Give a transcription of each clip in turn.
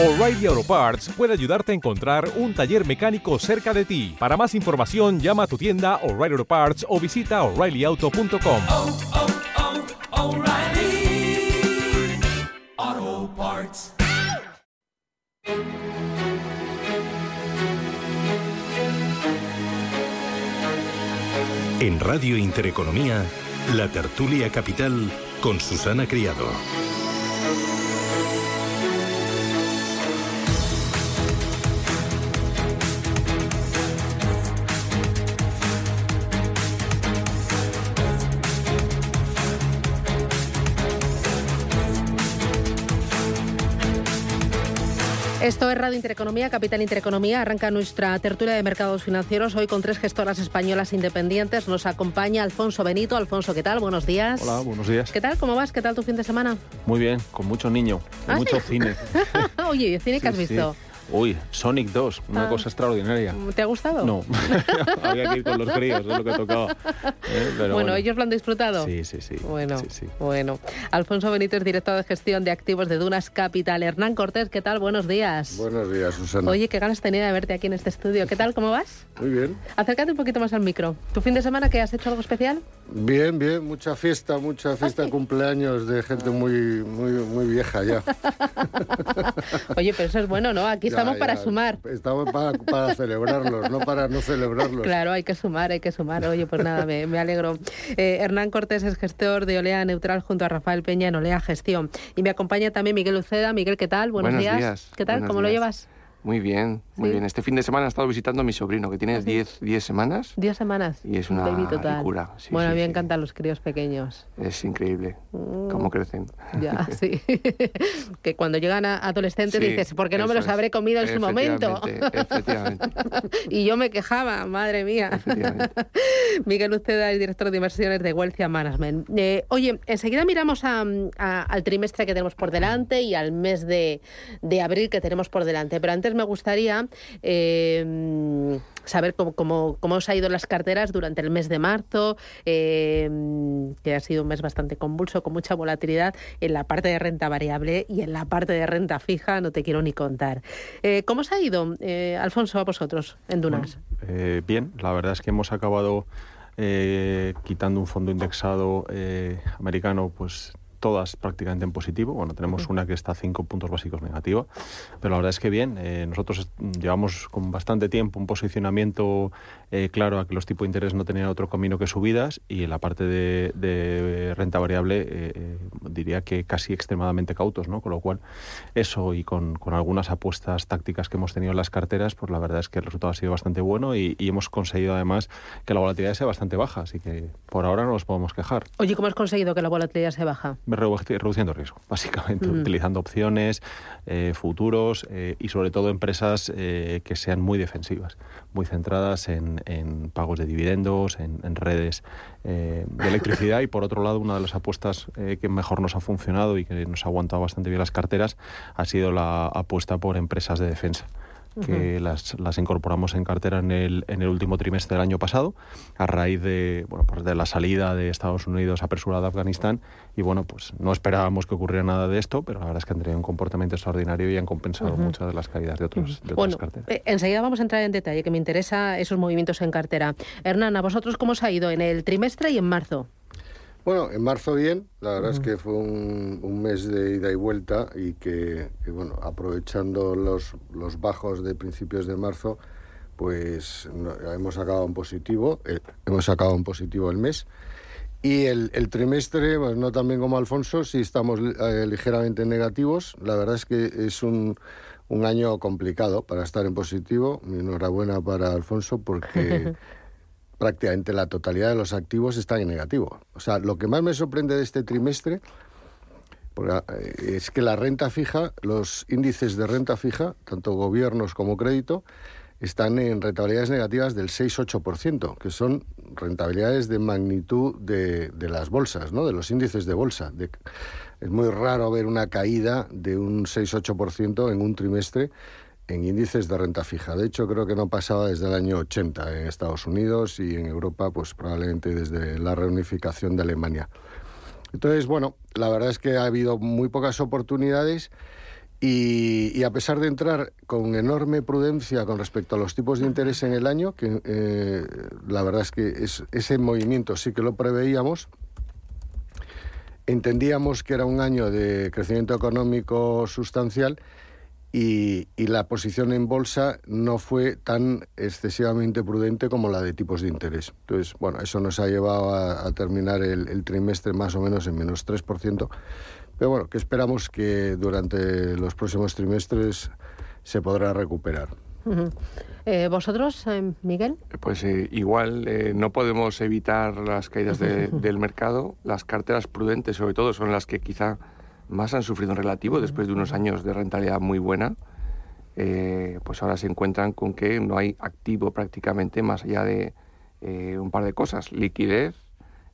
O'Reilly Auto Parts puede ayudarte a encontrar un taller mecánico cerca de ti. Para más información, llama a tu tienda O'Reilly Auto Parts o visita oreillyauto.com. oh, oh, Parts. En Radio Intereconomía, la tertulia capital con Susana Criado. Esto es Radio Intereconomía, Capital Intereconomía. Arranca nuestra tertulia de mercados financieros hoy con tres gestoras españolas independientes. Nos acompaña Alfonso Benito. Alfonso, ¿qué tal? Buenos días. Hola, buenos días. ¿Qué tal? ¿Cómo vas? ¿Qué tal tu fin de semana? Muy bien, con mucho niño, con ¿Ah, mucho sí? cine. Oye, ¿y cine que has Sí, sí. Uy, Sonic 2, una Ah. cosa extraordinaria. ¿Te ha gustado? No, había que ir con los críos, es lo que tocaba. Eh, pero bueno, ellos lo han disfrutado. Sí, sí, sí. Bueno, Sí, sí. bueno. Alfonso Benítez, director de gestión de activos de Dunas Capital. Hernán Cortés, ¿qué tal? Buenos días. Buenos días, Susana. Oye, qué ganas tenía de verte aquí en este estudio. ¿Qué tal? ¿Cómo vas? Muy bien. Acércate un poquito más al micro. ¿Tu fin de semana qué has hecho algo especial? Bien, bien. Mucha fiesta, mucha fiesta de cumpleaños de gente muy, muy, muy vieja ya. Oye, pero eso es bueno, ¿no? Aquí Ya, estamos para ya. sumar. Estamos para, para celebrarlos, no para no celebrarlos. Claro, hay que sumar, hay que sumar. Oye, pues nada, me, me alegro. Eh, Hernán Cortés es gestor de Olea Neutral junto a Rafael Peña en Olea Gestión. Y me acompaña también Miguel Uceda. Miguel, ¿qué tal? Buenos, Buenos días, ¿Qué tal? buenos ¿Cómo lo llevas? Muy bien, muy Sí. bien. Este fin de semana he estado visitando a mi sobrino, que tiene 10 10 semanas. Diez semanas. Y es Un una locura, sí, bueno, a sí, mí me sí. encantan los críos pequeños. Es increíble cómo crecen. Mm. Ya, sí. que cuando llegan a adolescentes Sí, dices, ¿por qué no me los es. habré comido en su momento? Efectivamente, y yo me quejaba, madre mía. Efectivamente. Miguel Uceda es director de inversiones de Wealthia Management. Eh, oye, enseguida miramos a- a- al trimestre que tenemos por delante y al mes de, de abril que tenemos por delante. Pero antes me gustaría eh, saber cómo, cómo- cómo os ha ido las carteras durante el mes de marzo, eh, que ha sido un mes bastante convulso, con mucha volatilidad en la parte de renta variable y en la parte de renta fija, no te quiero ni contar. Eh, ¿Cómo os ha ido, eh, Alfonso, a vosotros en Dunas? Eh, bien, la verdad es que hemos acabado quitando un fondo indexado americano, pues todas prácticamente en positivo. Bueno, tenemos una que está a cinco puntos básicos negativa, pero la verdad es que bien. eh, nosotros est- llevamos con bastante tiempo un posicionamiento eh, claro a que los tipos de interés no tenían otro camino que subidas y en la parte de, de renta variable eh, eh, diría que casi extremadamente cautos, ¿no? Con lo cual eso y con, con algunas apuestas tácticas que hemos tenido en las carteras, pues la verdad es que el resultado ha sido bastante bueno y, y hemos conseguido además que la volatilidad sea bastante baja, así que por ahora no nos podemos quejar. Oye, ¿cómo has conseguido que la volatilidad se baja? Redu- Reduciendo riesgo, básicamente, Ujú. utilizando opciones, eh, futuros eh, y sobre todo empresas eh, que sean muy defensivas, muy centradas en, en pagos de dividendos, en, en redes eh, de electricidad y por otro lado una de las apuestas que mejor nos ha funcionado y que nos ha aguantado bastante bien las carteras ha sido la apuesta por empresas de defensa que las, las incorporamos en cartera en el, en el último trimestre del año pasado, a raíz de, bueno, pues de la salida de Estados Unidos apresurada de Afganistán. Y bueno, pues no esperábamos que ocurriera nada de esto, pero la verdad es que han tenido un comportamiento extraordinario y han compensado muchas de las caídas de, otros, de otras Bueno, carteras. eh, enseguida vamos a entrar en detalle, que me interesa esos movimientos en cartera. Hernán, ¿a vosotros cómo os ha ido en el trimestre y en marzo? Bueno, en marzo bien, la verdad es que fue un, un mes de ida y vuelta y que, que, bueno, aprovechando los, los bajos de principios de marzo, pues no- hemos acabado en positivo, eh, hemos sacado en positivo el mes. Y el, el trimestre, pues no tan bien como Alfonso, sí estamos eh, ligeramente negativos. La verdad es que es un, un año complicado para estar en positivo. Mi enhorabuena para Alfonso porque prácticamente la totalidad de los activos están en negativo. O sea, lo que más me sorprende de este trimestre eh, es que la renta fija, los índices de renta fija, tanto gobiernos como crédito, están en rentabilidades negativas del 6-8%, que son rentabilidades de magnitud de, las bolsas, ¿no? de los índices de bolsa. Es muy raro ver una caída de un 6-8% en un trimestre en índices de renta fija. De hecho, creo que no pasaba desde el año 80 en Estados Unidos y en Europa, pues probablemente desde la reunificación de Alemania. Entonces, bueno, la verdad es que ha habido muy pocas oportunidades Y, a pesar de entrar con enorme prudencia con respecto a los tipos de interés en el año, que eh, la verdad es que es- ese movimiento sí que lo preveíamos, entendíamos que era un año de crecimiento económico sustancial y, y la posición en bolsa no fue tan excesivamente prudente como la de tipos de interés. Entonces, bueno, eso nos ha llevado a, a terminar el, el trimestre más o menos en menos 3%, pero bueno, que esperamos que durante los próximos trimestres se podrá recuperar. Eh, ¿Vosotros, eh, Miguel? Pues eh, igual eh, no podemos evitar las caídas de- del mercado. Las carteras prudentes, sobre todo, son las que quizá más han sufrido en relativo después de unos años de rentabilidad muy buena. Eh, pues ahora se encuentran con que no hay activo prácticamente más allá de eh, un par de cosas: liquidez,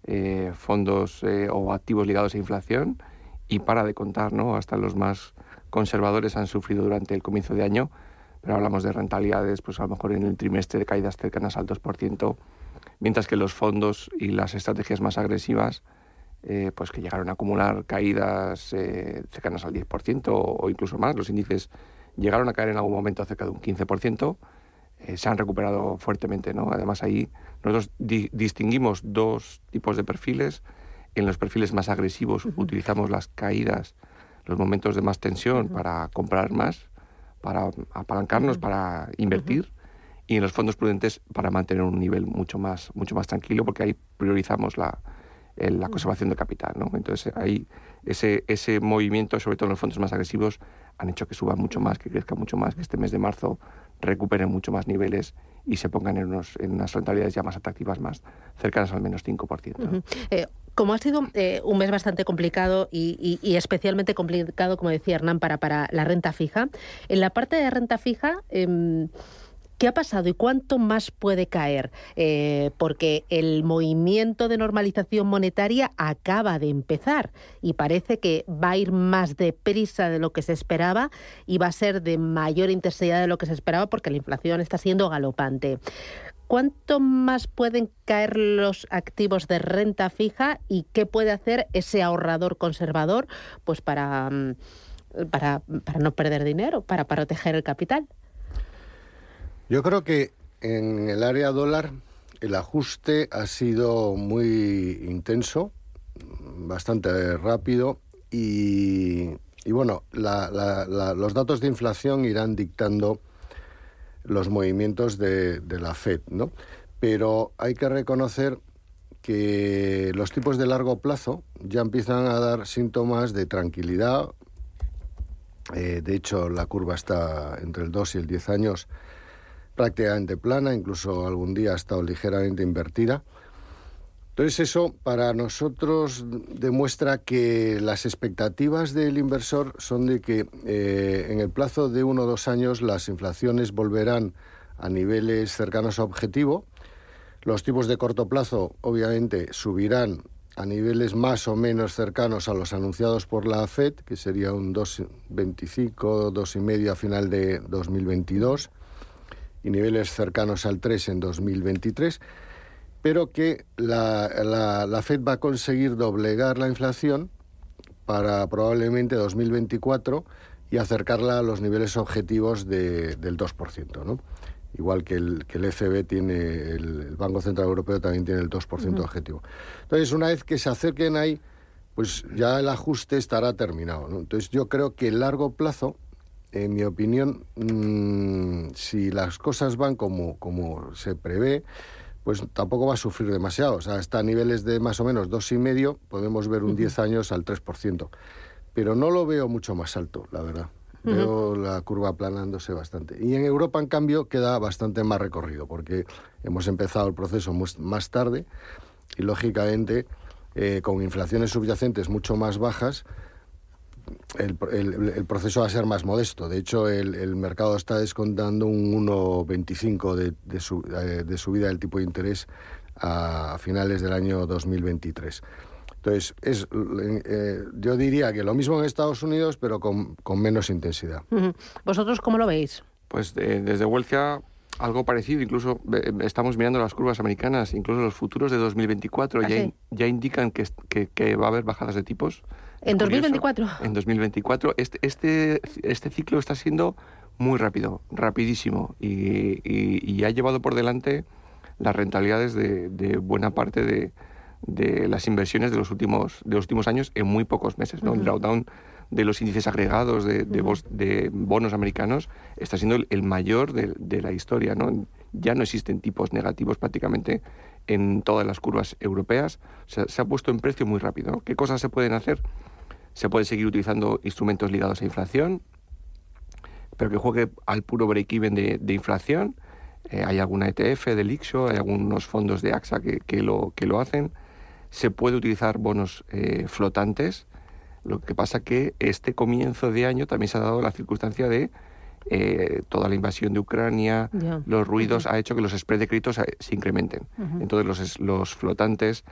eh, fondos o activos ligados a inflación y para de contar, ¿no? Hasta los más conservadores han sufrido durante el comienzo de año pero hablamos de rentabilidades, pues a lo mejor en el trimestre de caídas cercanas al 2%, mientras que los fondos y las estrategias más agresivas, eh, pues que llegaron a acumular caídas eh, cercanas al 10% o, o incluso más, los índices llegaron a caer en algún momento cerca de un 15%, eh, se han recuperado fuertemente, ¿no? Además ahí nosotros di- distinguimos dos tipos de perfiles. En los perfiles más agresivos utilizamos las caídas, los momentos de más tensión para comprar más, para apalancarnos, para invertir, y en los fondos prudentes para mantener un nivel mucho más, mucho más tranquilo, porque ahí priorizamos la, el- la conservación de capital. ¿no? Entonces ahí ese, ese movimiento, sobre todo en los fondos más agresivos, han hecho que suba mucho más, que crezca mucho más, que este mes de marzo recuperen mucho más niveles y se pongan en, unos, en unas rentabilidades ya más atractivas, más cercanas al menos 5%. ¿no? Eh, como ha sido eh, un mes bastante complicado y, y- y especialmente complicado, como decía Hernán, para, para la renta fija, en la parte de renta fija, em, ¿qué ha pasado y cuánto más puede caer? Eh, porque el movimiento de normalización monetaria acaba de empezar y parece que va a ir más deprisa de lo que se esperaba y va a ser de mayor intensidad de lo que se esperaba porque la inflación está siendo galopante. ¿Cuánto más pueden caer los activos de renta fija y qué puede hacer ese ahorrador conservador pues para, mm, para, para no perder dinero, para proteger el capital? Yo creo que en el área dólar el ajuste ha sido muy intenso, bastante rápido y, bueno, la- la- la- los datos de inflación irán dictando los movimientos de, de la Fed, ¿no? Pero hay que reconocer que los tipos de largo plazo ya empiezan a dar síntomas de tranquilidad. Eh, de hecho, la curva está entre el 2 y el 10 años prácticamente plana, incluso algún día ha estado ligeramente invertida. Entonces eso para nosotros demuestra que las expectativas del inversor son de que eh, en el plazo de uno o dos años las inflaciones volverán a niveles cercanos a objetivo. Los tipos de corto plazo obviamente subirán a niveles más o menos cercanos a los anunciados por la Fed, que sería un 2,25, 2,5 a final de 2022 y niveles cercanos al 3 en 2023, pero que la, la- la Fed va a conseguir doblegar la inflación para probablemente 2024 y acercarla a los niveles objetivos de- del 2%, ¿no? Igual que el, que el ECB tiene, el, el Banco Central Europeo también tiene el 2% objetivo. Entonces, una vez que se acerquen ahí, pues ya el ajuste estará terminado. ¿no? Entonces, yo creo que a largo plazo, en mi opinión, mm, si las cosas van como, como se prevé, pues tampoco va a sufrir demasiado. O sea, hasta niveles de más o menos dos y medio podemos ver un 10 años al 3%. Pero no lo veo mucho más alto, la verdad. Veo la curva aplanándose bastante. Y en Europa, en cambio, queda bastante más recorrido, porque hemos empezado el proceso más tarde y, lógicamente, eh, con inflaciones subyacentes mucho más bajas, el, el- el proceso va a ser más modesto. De hecho, el, el mercado está descontando un 1,25 de, de, su- eh, de subida del tipo de interés a, finales del año 2023. Entonces, es, eh, yo diría que lo mismo en Estados Unidos, pero con, con menos intensidad. ¿Vosotros cómo lo veis? Pues eh, desde Huelcia algo parecido, incluso eh, estamos mirando las curvas americanas, incluso los futuros de 2024 ¿Ah, ya, sí? in- ya indican que, que- que va a haber bajadas de tipos ¿En 2024? En 2024. Este, este, este ciclo está siendo muy rápido, rapidísimo, y, y, ha llevado por delante las rentabilidades de, de buena parte de, de, las inversiones de los últimos, de los últimos años en muy pocos meses. ¿no? El drawdown de los índices agregados de, de, bonos americanos está siendo el, mayor de, la historia. ¿no? Ya no existen tipos negativos prácticamente en todas las curvas europeas. se ha puesto en precio muy rápido. ¿Qué cosas se pueden hacer? Se puede seguir utilizando instrumentos ligados a inflación, pero que juegue al puro break-even de, inflación. Eh, hay alguna ETF del IXO, hay algunos fondos de AXA que, lo, que lo hacen. Se puede utilizar bonos eh, flotantes. Lo que pasa que este comienzo de año también se ha dado la circunstancia de eh, toda la invasión de Ucrania, los ruidos, ha hecho que los spreads de créditos se incrementen. Entonces los, los flotantes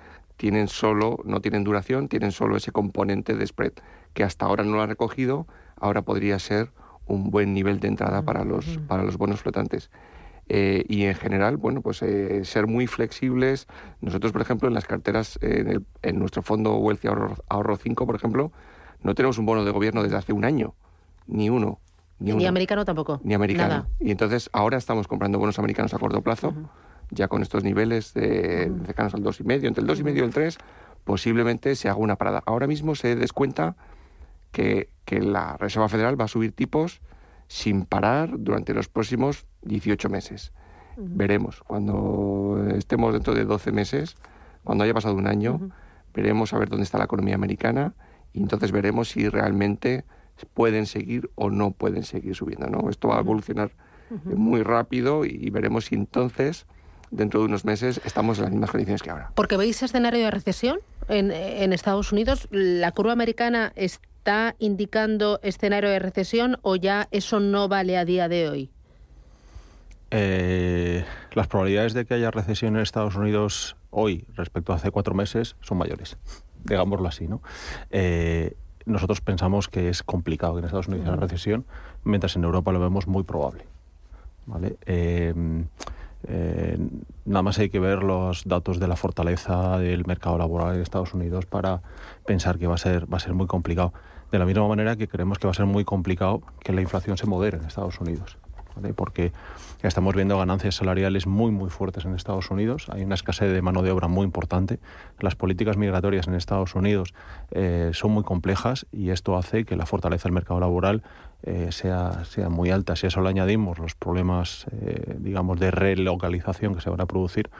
tienen solo, no tienen duración, tienen solo ese componente de spread, que hasta ahora no lo ha recogido, ahora podría ser un buen nivel de entrada para los, para los bonos flotantes. Eh, y en general, bueno, pues eh, ser muy flexibles. Nosotros, por ejemplo, en las carteras, en, nuestro fondo Wealthy Ahorro, 5, por ejemplo, no tenemos un bono de gobierno desde hace un año, ni uno. Ni, americano tampoco. Ni americano. Y entonces ahora estamos comprando bonos americanos a corto plazo ya con estos niveles de, cercanos al 2,5, entre el 2,5 y el 3, posiblemente se haga una parada. Ahora mismo se descuenta que, que la Reserva Federal va a subir tipos sin parar durante los próximos 18 meses. Veremos, cuando estemos dentro de 12 meses, cuando haya pasado un año, veremos a ver dónde está la economía americana y entonces veremos si realmente pueden seguir o no pueden seguir subiendo. ¿no? Esto va a evolucionar muy rápido y veremos si entonces dentro de unos meses estamos en las mismas condiciones que ahora. Porque veis escenario de recesión en, en Estados Unidos. ¿La curva americana está indicando escenario de recesión o ya eso no vale a día de hoy? Eh, las probabilidades de que haya recesión en Estados Unidos hoy respecto a hace cuatro meses son mayores, digámoslo así, ¿no? Eh, nosotros pensamos que es complicado que en Estados Unidos haya recesión, mientras en Europa lo vemos muy probable. ¿vale? Eh, eh, nada más hay que ver los datos de la fortaleza del mercado laboral en Estados Unidos para pensar que va a ser, va a ser muy complicado. De la misma manera que creemos que va a ser muy complicado que la inflación se modere en Estados Unidos. porque estamos viendo ganancias salariales muy muy fuertes en Estados Unidos, hay una escasez de mano de obra muy importante, las políticas migratorias en Estados Unidos eh, son muy complejas y esto hace que la fortaleza del mercado laboral eh, sea, sea muy alta. Si a eso le añadimos los problemas, eh, digamos, de relocalización que se van a producir,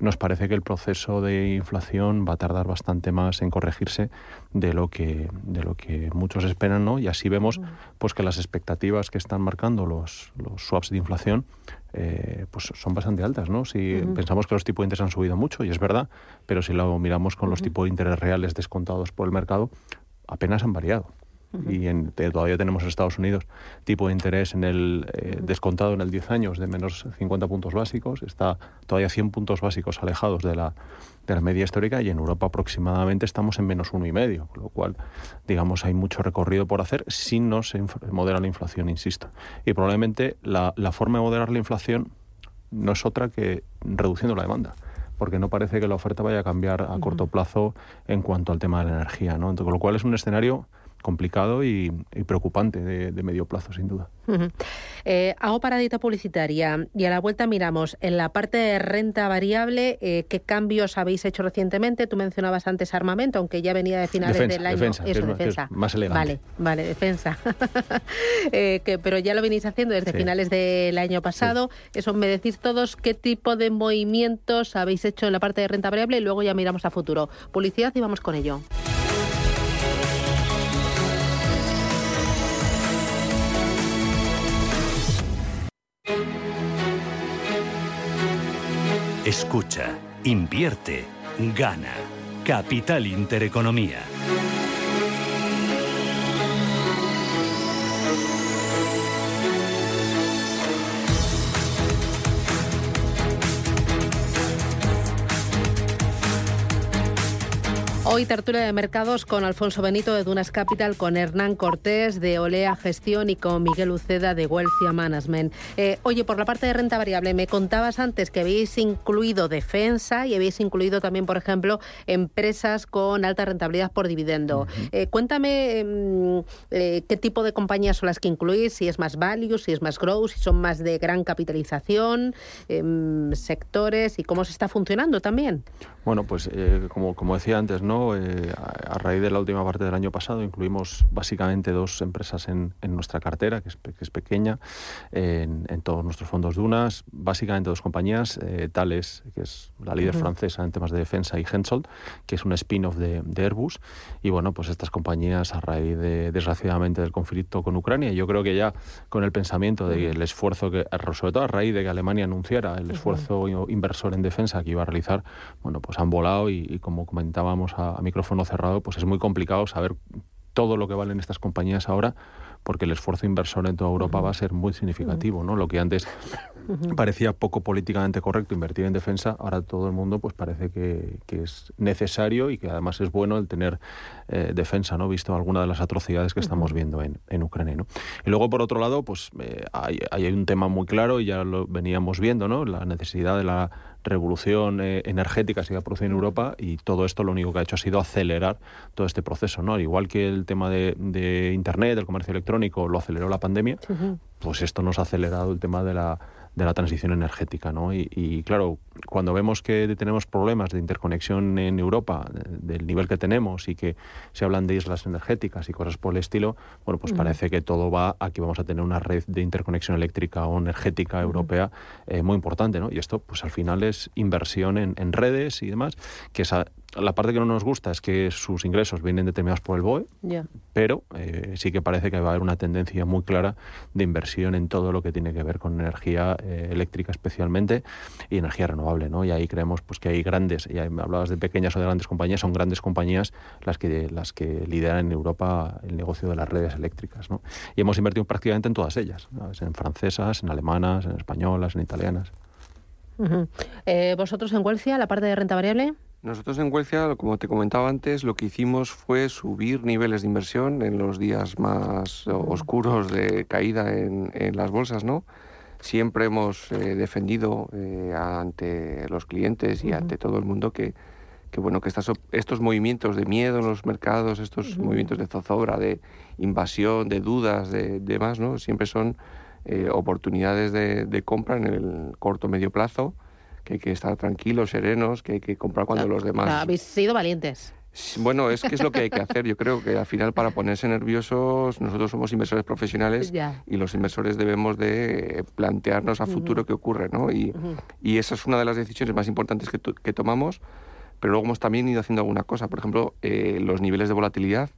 nos parece que el proceso de inflación va a tardar bastante más en corregirse de lo que, de lo que muchos esperan, ¿no? Y así vemos pues que las expectativas que están marcando los, los swaps de inflación eh, pues son bastante altas, ¿no? Si pensamos que los tipos de interés han subido mucho, y es verdad, pero si lo miramos con los tipos de interés reales descontados por el mercado, apenas han variado y en, todavía tenemos en Estados Unidos tipo de interés en el eh, descontado en el 10 años de menos 50 puntos básicos, está todavía 100 puntos básicos alejados de la, de la media histórica y en Europa aproximadamente estamos en menos uno y medio, con lo cual, digamos, hay mucho recorrido por hacer si no se modera la inflación, insisto. Y probablemente la, la forma de moderar la inflación no es otra que reduciendo la demanda porque no parece que la oferta vaya a cambiar a corto plazo en cuanto al tema de la energía, ¿no? Entonces, con lo cual es un escenario complicado y, preocupante de, medio plazo, sin duda. Eh, hago paradita publicitaria y a la vuelta miramos en la parte de renta variable eh, qué cambios habéis hecho recientemente. Tú mencionabas antes armamento, aunque ya venía de finales del año. Defensa, Eso, defensa. más elegante. Vale, vale, defensa. Eh, que, pero ya lo venís haciendo desde finales del año pasado. Eso me decís todos qué tipo de movimientos habéis hecho en la parte de renta variable y luego ya miramos a futuro. Publicidad y vamos con ello. Escucha, invierte, gana. Capital Intereconomía. Hoy tertulia de mercados con Alfonso Benito de Dunas Capital, con Hernán Cortés de Olea Gestión y con Miguel Uceda de Wealthia Management. Eh, oye, por la parte de renta variable, me contabas antes que habéis incluido defensa y habéis incluido también, por ejemplo, empresas con alta rentabilidad por dividendo. Eh, cuéntame mm, eh, qué tipo de compañías son las que incluís, si es más value, si es más growth, si son más de gran capitalización, em, sectores y cómo se está funcionando también. Bueno, pues como, como decía antes, ¿no? Eh, a, a raíz de la última parte del año pasado incluimos básicamente dos empresas en, en nuestra cartera, que es, pe- que es pequeña, en, en todos nuestros fondos Dunas, básicamente dos compañías, eh, Thales, que es la líder francesa en temas de defensa, y Hensoldt, que es un spin-off de, de Airbus. Y bueno, pues estas compañías a raíz de, desgraciadamente, del conflicto con Ucrania, yo creo que ya con el pensamiento de que el esfuerzo que, sobre todo a raíz de que Alemania anunciara el esfuerzo inversor en defensa que iba a realizar, bueno, pues han volado y, y como comentábamos a, a micrófono cerrado, pues es muy complicado saber todo lo que valen estas compañías ahora porque el esfuerzo inversor en toda Europa va a ser muy significativo, ¿no? Lo que antes parecía poco políticamente correcto invertir en defensa, ahora todo el mundo pues parece que, que es necesario y que además es bueno el tener eh, defensa, ¿no? Visto alguna de las atrocidades que estamos viendo en, en Ucrania, ¿no? Y luego, por otro lado, pues eh, hay, hay un tema muy claro y ya lo veníamos viendo, ¿no? La necesidad de la revolución eh, energética se va a producir en Europa y todo esto lo único que ha hecho ha sido acelerar todo este proceso, ¿no? Al igual que el tema de, de Internet, del comercio electrónico, lo aceleró la pandemia, pues esto nos ha acelerado el tema de la, de la transición energética, ¿no? Y, y, claro, cuando vemos que tenemos problemas de interconexión en Europa, de- del nivel que tenemos, y que se hablan de islas energéticas y cosas por el estilo, bueno, pues parece que todo va a que vamos a tener una red de interconexión eléctrica o energética europea eh, muy importante, ¿no? Y esto, pues al final es inversión en, en redes y demás, que esa, la parte que no nos gusta es que sus ingresos vienen determinados por el BOE, pero eh, sí que parece que va a haber una tendencia muy clara de inversión en todo lo que tiene que ver con energía eh, eléctrica especialmente y energía renovable, ¿no? Y ahí creemos pues que hay grandes, y hablabas de pequeñas o de grandes compañías, son grandes compañías las que las que lideran en Europa el negocio de las redes eléctricas, ¿no? Y hemos invertido prácticamente en todas ellas, ¿sabes? en francesas, en alemanas, en españolas, en italianas. Eh, ¿Vosotros en Huelcia, la parte de renta variable? Nosotros en Huelcia, como te comentaba antes, lo que hicimos fue subir niveles de inversión en los días más oscuros de caída en, en las bolsas, ¿no? Siempre hemos eh, defendido eh, ante los clientes y ante todo el mundo que, que, bueno, que estas, estos movimientos de miedo en los mercados, estos movimientos de zozobra, de invasión, de dudas, de demás, ¿no? Siempre son eh, oportunidades de, de compra en el corto medio plazo, que hay que estar tranquilos, serenos, que hay que comprar cuando los demás... habéis sido valientes. Bueno, es que es lo que hay que hacer. Yo creo que al final para ponerse nerviosos nosotros somos inversores profesionales Ya. y los inversores debemos de plantearnos a futuro qué ocurre, ¿no? Y, y esa es una de las decisiones más importantes que, to- que tomamos, pero luego hemos también ido haciendo alguna cosa. Por ejemplo, eh, los niveles de volatilidad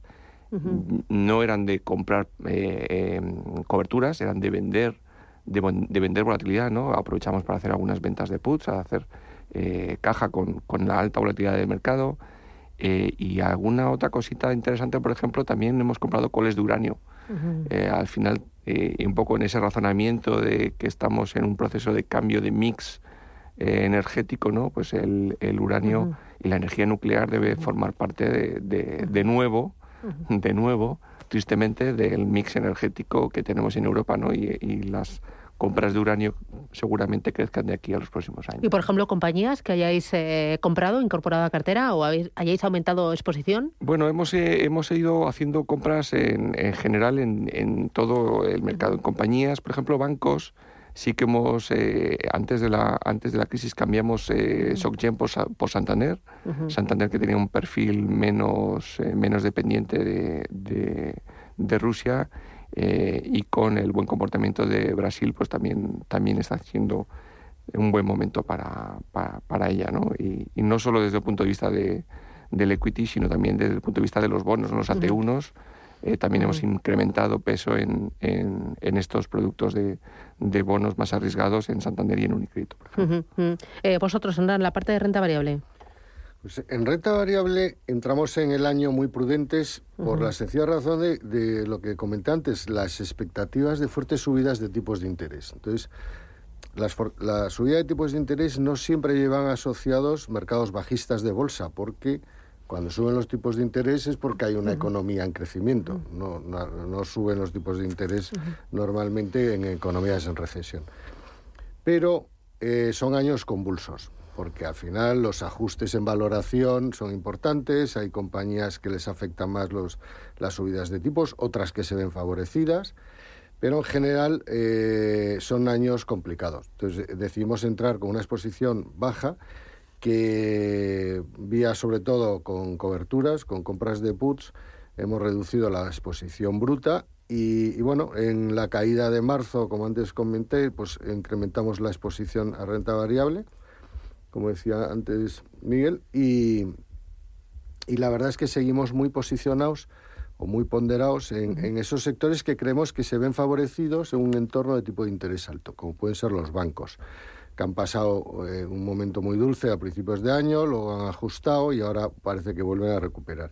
no eran de comprar eh, eh, coberturas, eran de vender de, vender volatilidad, ¿no? Aprovechamos para hacer algunas ventas de puts, a hacer eh, caja con, con la alta volatilidad del mercado. eh, y alguna otra cosita interesante, por ejemplo, también hemos comprado coles de uranio. Eh, al final, un poco en ese razonamiento de que estamos en un proceso de cambio de mix energético, ¿no? Pues el, el uranio y la energía nuclear debe formar parte de, de, de nuevo, de nuevo, tristemente, del mix energético que tenemos en Europa, ¿no? Y, y las compras de uranio seguramente crezcan de aquí a los próximos años. Y, por ejemplo, compañías que hayáis eh, comprado, incorporado a cartera o habéis- hayáis aumentado exposición. Bueno, hemos, eh, hemos ido haciendo compras en, en general en, en todo el mercado. En compañías, por ejemplo, bancos, sí que hemos, eh, antes, de la, antes de la crisis cambiamos eh, SocGen por, por Santander. Santander que tenía un perfil menos, eh, menos dependiente de, de- de Rusia eh, y con el buen comportamiento de Brasil, pues también, también está siendo un buen momento para, para, para ella, ¿no? Y, y no solo desde el punto de vista de, del equity, sino también desde el punto de vista de los bonos, ¿no? los AT1. eh, también hemos incrementado peso en, en, en estos productos de, de bonos más arriesgados en Santander y en Unicredit. por ejemplo. Eh, vosotros, en la parte de renta variable. Pues en renta variable entramos en el año muy prudentes por la sencilla razón de, de lo que comenté antes, las expectativas de fuertes subidas de tipos de interés. Entonces, las, la subida de tipos de interés no siempre llevan asociados mercados bajistas de bolsa, porque Cuando suben los tipos de interés es porque hay una economía en crecimiento. No, no, no suben los tipos de interés normalmente en economías en recesión. Pero eh, son años convulsos, porque al final los ajustes en valoración son importantes, hay compañías que les afectan más los, las subidas de tipos, otras que se ven favorecidas, pero en general eh, son años complicados. Entonces decidimos entrar con una exposición baja que vía sobre todo con coberturas, con compras de puts, hemos reducido la exposición bruta y, y, bueno, en la caída de marzo, como antes comenté, pues incrementamos la exposición a renta variable, como decía antes Miguel, y, y la verdad es que seguimos muy posicionados o muy ponderados en, en, esos sectores que creemos que se ven favorecidos en un entorno de tipo de interés alto, como pueden ser los bancos que han pasado eh, un momento muy dulce a principios de año, lo han ajustado y ahora parece que vuelven a recuperar.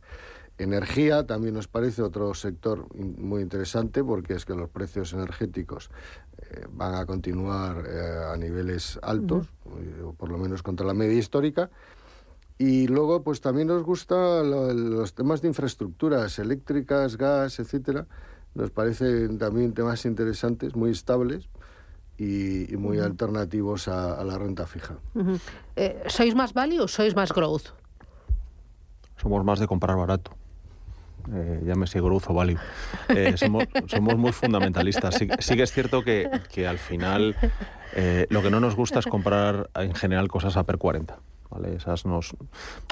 Energía también nos parece otro sector muy interesante porque es que los precios energéticos eh, van a continuar eh, a niveles altos, uh -huh. o por lo menos contra la media histórica. Y luego, pues también nos gustan lo, los temas de infraestructuras eléctricas, gas, etcétera. Nos parecen también temas interesantes, muy estables y, y muy uh -huh. alternativos a, a, la renta fija. Uh -huh. eh, ¿Sois más value o sois más growth? Somos más de comprar barato. Eh, llámese growth o value. Eh, somos, somos, muy fundamentalistas. Sí, sí, que es cierto que, que al final eh, lo que no nos gusta es comprar en general cosas a per 40. ¿Vale? Esas nos...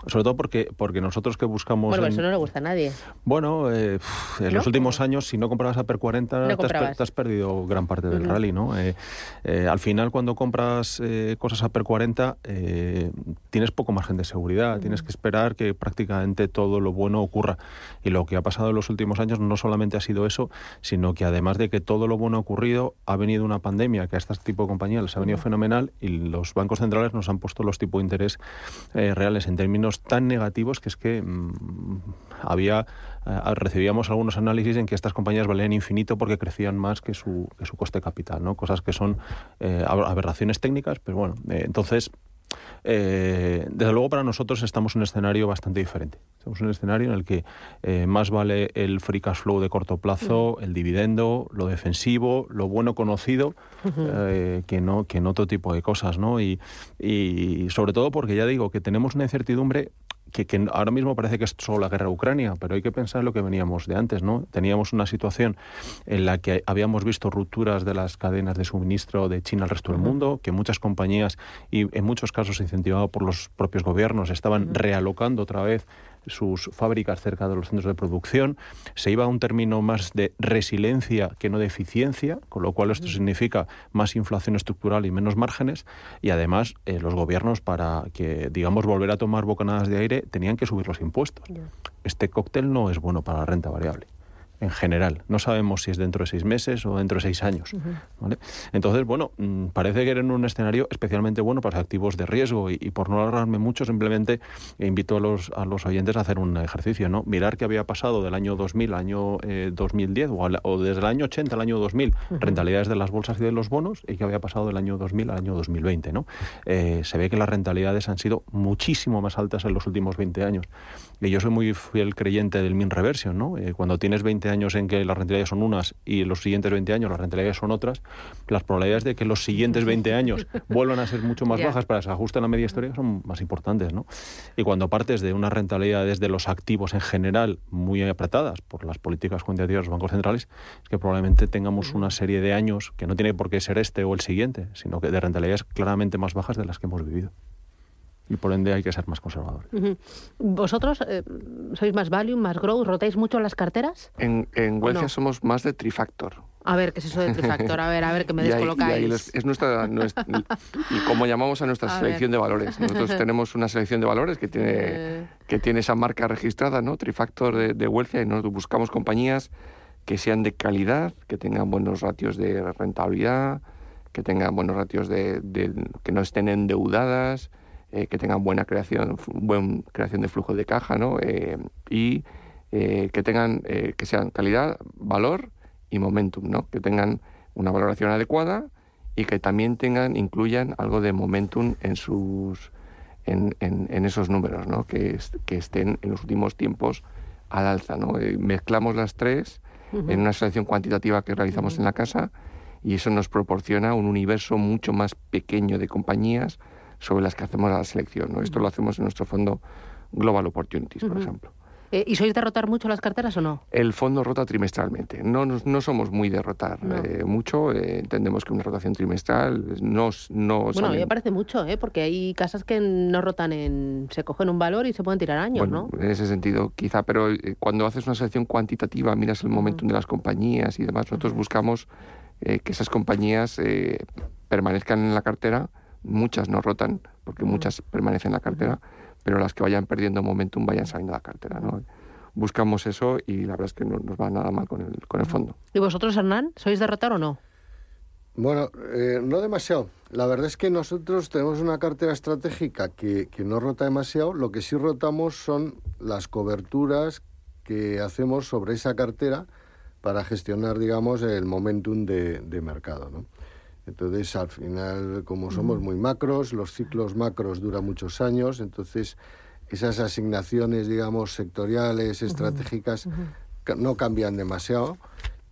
Sobre todo porque, porque nosotros que buscamos... Bueno, en... eso no le gusta a nadie. Bueno, eh, en ¿No? los últimos años, si no comprabas a per 40, no te, has, te, has, perdido gran parte del uh -huh. rally, ¿no? Eh, eh, al final, cuando compras eh, cosas a per 40, eh, tienes poco margen de seguridad, uh -huh. tienes que esperar que prácticamente todo lo bueno ocurra. Y lo que ha pasado en los últimos años no solamente ha sido eso, sino que además de que todo lo bueno ha ocurrido, ha venido una pandemia que a este tipo de compañías les ha venido uh -huh. fenomenal y los bancos centrales nos han puesto los tipos de interés eh, reales en términos tan negativos que es que mmm, había eh, recibíamos algunos análisis en que estas compañías valían infinito porque crecían más que su, que su coste capital, ¿no? Cosas que son eh, aberraciones técnicas, pero bueno, entonces eh, desde luego para nosotros estamos en un escenario bastante diferente. Estamos en un escenario en el que eh, más vale el free cash flow de corto plazo, el dividendo, lo defensivo, lo bueno conocido, eh, que, no, que en otro tipo de cosas. ¿no? Y, y sobre todo porque ya digo que tenemos una incertidumbre que, que, ahora mismo parece que es solo la guerra de Ucrania, pero hay que pensar en lo que veníamos de antes, ¿no? Teníamos una situación en la que habíamos visto rupturas de las cadenas de suministro de China al resto del mundo, que muchas compañías, y en muchos casos incentivado por los propios gobiernos, estaban realocando otra vez sus fábricas cerca de los centros de producción. Se iba a un término más de resiliencia que no de eficiencia, con lo cual esto significa más inflación estructural y menos márgenes. Y además, eh, los gobiernos, para que, digamos, volver a tomar bocanadas de aire, tenían que subir los impuestos. Este cóctel no es bueno para la renta variable en general. No sabemos si es dentro de seis meses o dentro de seis años. Uh -huh. ¿vale? Entonces, bueno, mm, parece que era en un escenario especialmente bueno para los activos de riesgo y, y, por no alargarme mucho, simplemente invito a los, a los oyentes a hacer un ejercicio, ¿no? Mirar qué había pasado del año 2000 al año eh, 2010 o, al, o, desde el año 80 al año 2000, uh -huh. rentabilidades de las bolsas y de los bonos y qué había pasado del año 2000 al año 2020, ¿no? Eh, se ve que las rentabilidades han sido muchísimo más altas en los últimos 20 años. Y yo soy muy fiel creyente del mean reversion, ¿no? Eh, cuando tienes 20 años en que las rentabilidades son unas y los siguientes 20 años las rentabilidades son otras, las probabilidades de que los siguientes 20 años vuelvan a ser mucho más yeah. bajas para que se ajuste a la media histórica son más importantes, ¿no? Y cuando partes de unas rentabilidades de los activos en general muy apretadas por las políticas cuantitativas de los bancos centrales, es que probablemente tengamos una serie de años que no tiene por qué ser este o el siguiente, sino que de rentabilidades claramente más bajas de las que hemos vivido y por ende hay que ser más conservadores. Uh -huh. ¿Vosotros eh, sois más value, más growth? ¿Rotáis mucho las carteras? En, en Huelcia no? somos más de trifactor. A ver, ¿qué es eso de trifactor? A ver, a ver, que me descolocáis. Y ahí, y ahí es nuestra, nuestra y como llamamos a nuestra a selección ver. de valores. Nosotros tenemos una selección de valores que tiene, eh... que tiene esa marca registrada, ¿no? Trifactor de, de Huelcia, y nosotros buscamos compañías que sean de calidad, que tengan buenos ratios de rentabilidad, que tengan buenos ratios de, de que no estén endeudadas, eh, que tengan buena creación, buena creación de flujo de caja, ¿no? Eh, y eh, que tengan, que sean calidad, valor y momentum, ¿no? Que tengan una valoración adecuada y que también tengan, incluyan algo de momentum en sus en, en- en esos números, ¿no? que, est- que estén en los últimos tiempos al alza. ¿no? Mezclamos las tres en una selección cuantitativa que realizamos en la casa y eso nos proporciona un universo mucho más pequeño de compañías sobre las que hacemos la selección. ¿no? Esto lo hacemos en nuestro fondo Global Opportunities, por ejemplo. Eh, ¿Y sois de rotar mucho las carteras o no? El fondo rota trimestralmente. No, nos- no somos muy de rotar No. eh, mucho. eh, entendemos que una rotación trimestral no, no Bueno, a mí me parece mucho, ¿eh? porque hay casas que no rotan en... se cogen un valor y se pueden tirar años, Bueno, ¿no? en ese sentido, quizá, pero cuando haces una selección cuantitativa, miras el momentum de las compañías y demás, nosotros buscamos eh, que esas compañías permanezcan en la cartera, muchas no rotan, porque muchas permanecen en la cartera, pero las que vayan perdiendo momentum vayan saliendo de la cartera. ¿no? Buscamos eso y la verdad es que no nos va nada mal con el, con el fondo. ¿Y vosotros, Hernán, sois de rotar o no? Bueno, eh, no demasiado. La verdad es que nosotros tenemos una cartera estratégica que, que no rota demasiado. Lo que sí rotamos son las coberturas que hacemos sobre esa cartera para gestionar, digamos, el momentum de, de mercado. ¿no? Entonces, al final, como somos muy macros, los ciclos macros duran muchos años, entonces esas asignaciones, digamos, sectoriales, estratégicas, ca- no cambian demasiado,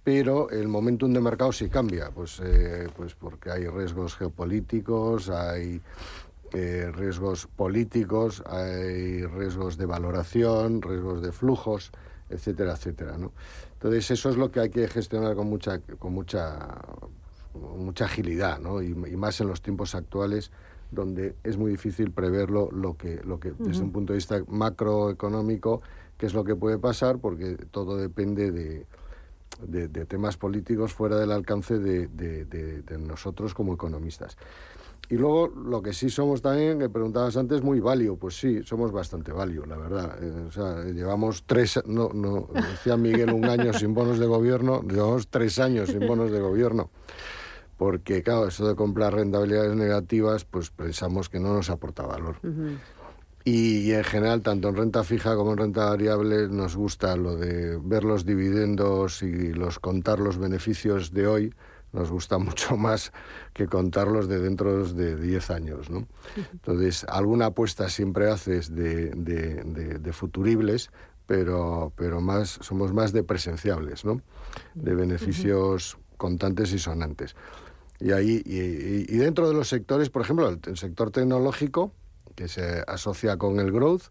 pero el momentum de mercado sí cambia, pues, eh, pues porque hay riesgos geopolíticos, hay eh, riesgos políticos, hay riesgos de valoración, riesgos de flujos, etcétera, etcétera, ¿no? Entonces eso es lo que hay que gestionar con mucha, con mucha, mucha agilidad, ¿no? Y, y más en los tiempos actuales donde es muy difícil preverlo lo que, lo que desde un punto de vista macroeconómico, qué es lo que puede pasar, porque todo depende de, de, de temas políticos fuera del alcance de nosotros como economistas. Y luego, lo que sí somos también, que preguntabas antes, muy valio. Pues sí, somos bastante valio, la verdad. Eh, o sea, llevamos tres, no, no, decía Miguel, un año sin bonos de gobierno, llevamos tres años sin bonos de gobierno. Porque, claro, eso de comprar rentabilidades negativas, pues pensamos que no nos aporta valor. Y, y en general, tanto en renta fija como en renta variable, nos gusta lo de ver los dividendos y los contar los beneficios de hoy. Nos gusta mucho más que contarlos de dentro de 10 años. ¿no? Entonces, alguna apuesta siempre haces de, de- de- de futuribles, pero, pero más, somos más de presenciables, ¿no? de beneficios contantes y sonantes. Y ahí y, dentro de los sectores, por ejemplo, el, el sector tecnológico, que se asocia con el growth,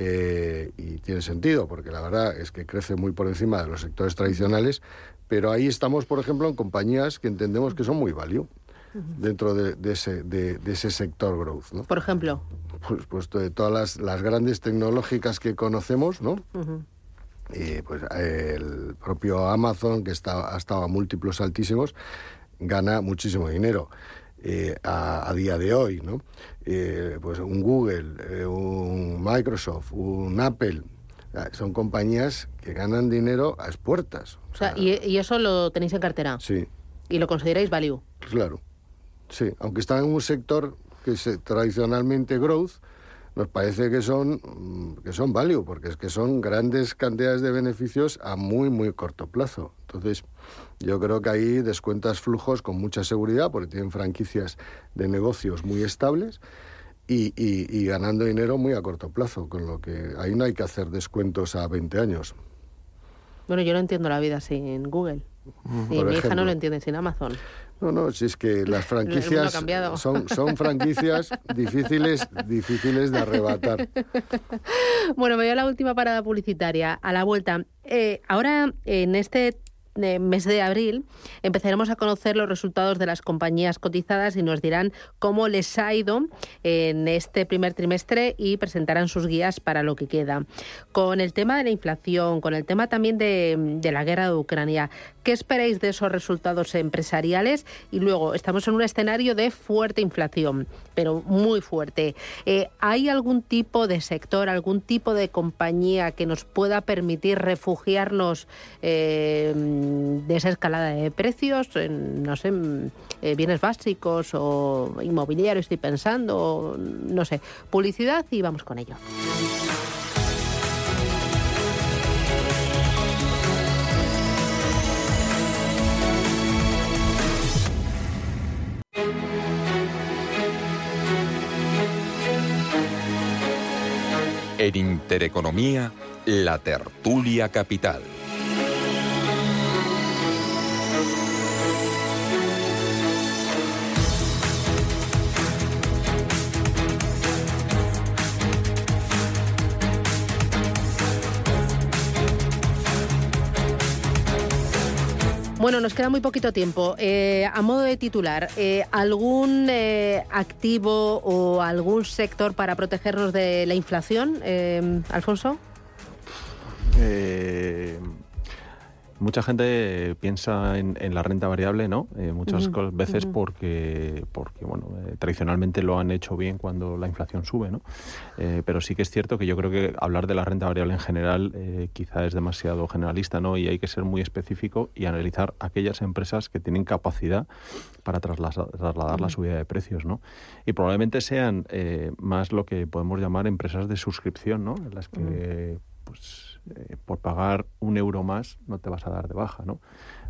eh, y tiene sentido, porque la verdad es que crece muy por encima de los sectores tradicionales, pero ahí estamos, por ejemplo, en compañías que entendemos que son muy value dentro de, de ese, de, de ese sector growth. ¿no? Por ejemplo. Pues, pues de todas las, las grandes tecnológicas que conocemos, ¿no? Y pues el propio Amazon, que está, ha estado a múltiplos altísimos, gana muchísimo dinero eh, a, a día de hoy, ¿no? Eh, pues un Google, eh, un Microsoft, un Apple, ah, son compañías que ganan dinero a expuertas. O sea, y, y eso lo tenéis en cartera. Sí, Y lo consideráis value. Claro, sí, aunque están en un sector que es tradicionalmente growth, nos parece que son que son value, porque es que son grandes cantidades de beneficios a muy muy corto plazo. Entonces, yo creo que ahí descuentas flujos con mucha seguridad, porque tienen franquicias de negocios muy estables. Y, y- y ganando dinero muy a corto plazo, con lo que ahí no hay que hacer descuentos a 20 años. Bueno, yo no entiendo la vida sin Google. Y Por mi hija no lo entiende sin Amazon. No, no, si es que las franquicias son, son franquicias difíciles, difíciles de arrebatar. Bueno, me voy a la última parada publicitaria, a la vuelta. Eh, ahora, en este eh, mes de abril, empezaremos a conocer los resultados de las compañías cotizadas y nos dirán cómo les ha ido en este primer trimestre y presentarán sus guías para lo que queda. Con el tema de la inflación, con el tema también de, de la guerra de Ucrania, ¿qué esperáis de esos resultados empresariales? Y luego, estamos en un escenario de fuerte inflación, pero muy fuerte. Eh, ¿Hay algún tipo de sector, algún tipo de compañía que nos pueda permitir refugiarnos eh, de esa escalada de precios? No sé, eh, bienes básicos o inmobiliario, estoy pensando, no sé. Publicidad y vamos con ello. En Intereconomía, la tertulia capital. Bueno, nos queda muy poquito tiempo. Eh, a modo de titular, eh, ¿algún eh, activo o algún sector para protegernos de la inflación, eh, Alfonso? Eh, mucha gente piensa en, en la renta variable, ¿no? Eh, muchas veces porque, porque bueno, eh, tradicionalmente lo han hecho bien cuando la inflación sube, ¿no? Eh, pero sí que es cierto que yo creo que hablar de la renta variable en general eh, quizá es demasiado generalista, ¿no? Y hay que ser muy específico y analizar aquellas empresas que tienen capacidad para traslasa- trasladar la subida de precios, ¿no? Y probablemente sean eh, más lo que podemos llamar empresas de suscripción, ¿no? En las que, pues, eh, por pagar un euro más no te vas a dar de baja, ¿no?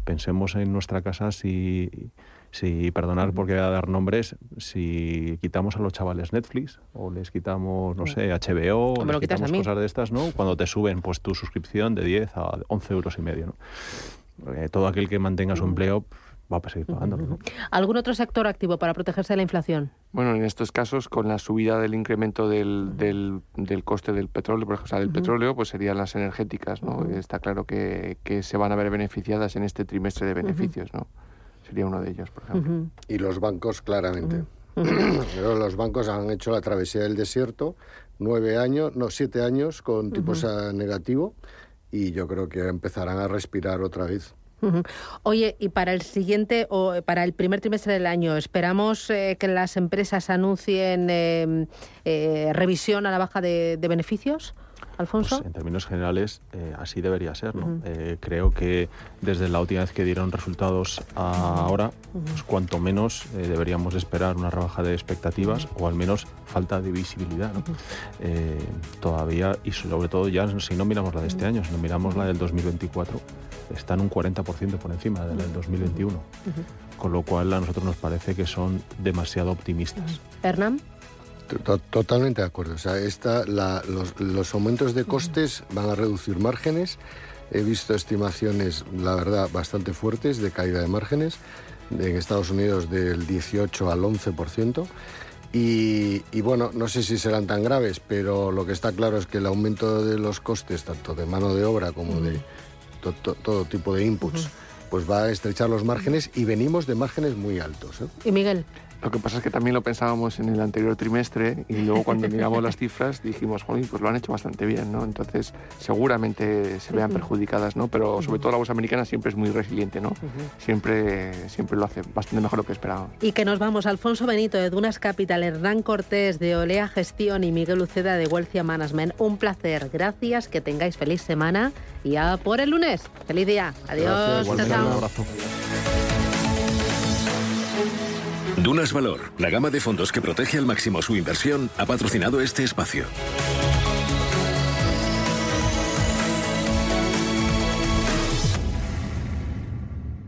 Pensemos en nuestra casa si, si perdonar porque voy a dar nombres, si quitamos a los chavales Netflix o les quitamos, no sé, HBO, O les quitamos cosas de estas, ¿no? Cuando te suben pues tu suscripción de 10 a 11 euros y medio, ¿no? Eh, todo aquel que mantenga su empleo va a seguir pagándolo, ¿no? ¿Algún otro sector activo para protegerse de la inflación? Bueno, en estos casos, con la subida del incremento del, del, del coste del petróleo, por ejemplo, o sea, del petróleo, pues serían las energéticas, ¿no? Está claro que, que se van a ver beneficiadas en este trimestre de beneficios, ¿no? Sería uno de ellos, por ejemplo. Y los bancos, claramente. Pero los bancos han hecho la travesía del desierto, nueve años, no, siete años con tipos a negativo, y yo creo que empezarán a respirar otra vez. Oye, y para el siguiente o para el primer trimestre del año, ¿esperamos eh, que las empresas anuncien eh, eh, revisión a la baja de, de beneficios, Alfonso? Pues, en términos generales, eh, así debería ser. ¿no? Eh, creo que desde la última vez que dieron resultados a ahora, pues, cuanto menos eh, deberíamos esperar una rebaja de expectativas o al menos falta de visibilidad. ¿no? Eh, todavía, y sobre todo ya si no miramos la de este año, si no miramos la del 2024, están un 40% por encima del 2021. Con lo cual a nosotros nos parece que son demasiado optimistas. Hernán. To- Totalmente de acuerdo. O sea, esta, la- los, los aumentos de costes van a reducir márgenes. He visto estimaciones, la verdad, bastante fuertes de caída de márgenes. En Estados Unidos del 18 al 11%. Y, y bueno, no sé si serán tan graves, pero lo que está claro es que el aumento de los costes, tanto de mano de obra como de to- to- todo tipo de inputs, pues va a estrechar los márgenes y venimos de márgenes muy altos. ¿eh? Y Miguel. Lo que pasa es que también lo pensábamos en el anterior trimestre y luego cuando miramos las cifras dijimos, Jolín, pues lo han hecho bastante bien, ¿no? Entonces seguramente se vean perjudicadas, ¿no? Pero sobre todo la bolsa americana siempre es muy resiliente, ¿no? Siempre, siempre lo hace bastante mejor de lo que esperábamos. Y que nos vamos, Alfonso Benito de Dunas Capital, Hernán Cortés de Olea Gestión y Miguel Uceda de Wealthia Management. Un placer, gracias, que tengáis feliz semana y a por el lunes. Feliz día. Adiós. Gracias, chao, Igualmente, chao. un abrazo. Dunas Valor, la gama de fondos que protege al máximo su inversión, ha patrocinado este espacio.